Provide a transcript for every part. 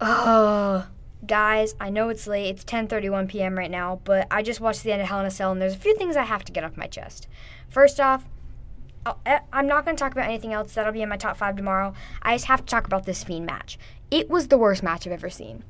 Oh, guys, I know it's late. It's 10:31 p.m. right now, but I just watched the end of Hell in a Cell, and there's a few things I have to get off my chest. First off, I'll- eh, I'm not going to talk about anything else. That'll be in my top five tomorrow. I just have to talk about this Fiend match. It was the worst match I've ever seen.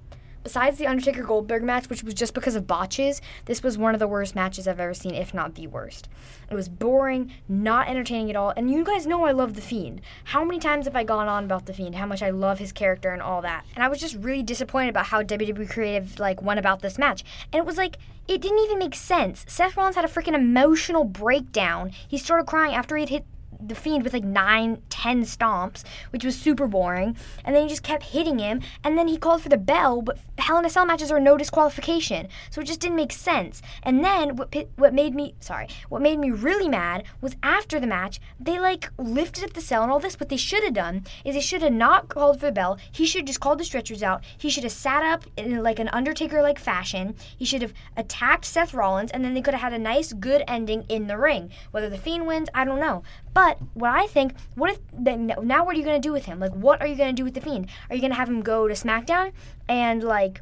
Besides the Undertaker Goldberg match, which was just because of botches, this was one of the worst matches I've ever seen, if not the worst. It was boring, not entertaining at all, and you guys know I love The Fiend. How many times have I gone on about The Fiend, how much I love his character and all that? And I was just really disappointed about how WWE Creative like went about this match. And it was like it didn't even make sense. Seth Rollins had a freaking emotional breakdown. He started crying after he'd hit the fiend with like nine, ten stomps, which was super boring. And then he just kept hitting him. And then he called for the bell, but Hell in a Cell matches are no disqualification, so it just didn't make sense. And then what what made me sorry, what made me really mad was after the match they like lifted up the cell and all this. What they should have done is they should have not called for the bell. He should have just called the stretchers out. He should have sat up in like an Undertaker like fashion. He should have attacked Seth Rollins, and then they could have had a nice, good ending in the ring. Whether the Fiend wins, I don't know. But what I think, what if then now what are you gonna do with him? Like, what are you gonna do with the Fiend? Are you gonna have him go to SmackDown and like?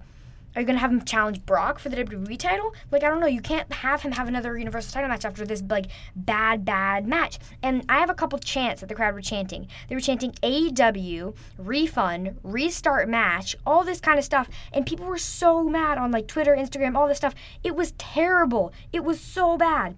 Are you gonna have him challenge Brock for the WWE title? Like I don't know. You can't have him have another Universal title match after this like bad, bad match. And I have a couple chants that the crowd were chanting. They were chanting AEW, refund, restart match, all this kind of stuff. And people were so mad on like Twitter, Instagram, all this stuff. It was terrible. It was so bad.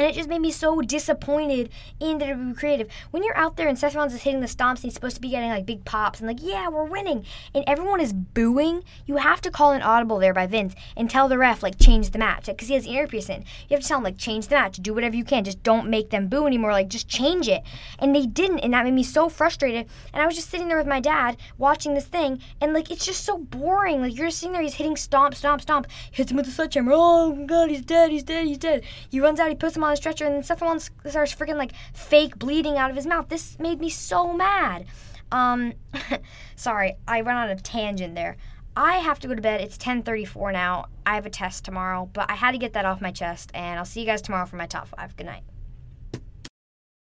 And it just made me so disappointed in the WWE creative. When you're out there and Seth Rollins is hitting the stomps and he's supposed to be getting like big pops and like, yeah, we're winning, and everyone is booing, you have to call an audible there by Vince and tell the ref like change the match because he has the earpiece in. You have to tell him like change the match, do whatever you can, just don't make them boo anymore. Like just change it. And they didn't, and that made me so frustrated. And I was just sitting there with my dad watching this thing, and like it's just so boring. Like you're just sitting there, he's hitting stomp, stomp, stomp, hits him with the sledgehammer. Oh god, he's dead, he's dead, he's dead. He runs out, he puts him on the stretcher, and then Seth Rollins starts freaking like fake bleeding out of his mouth. This made me so mad. Um, sorry, I went on a tangent there. I have to go to bed. It's 10:34 now. I have a test tomorrow, but I had to get that off my chest, and I'll see you guys tomorrow for my top five. Good night.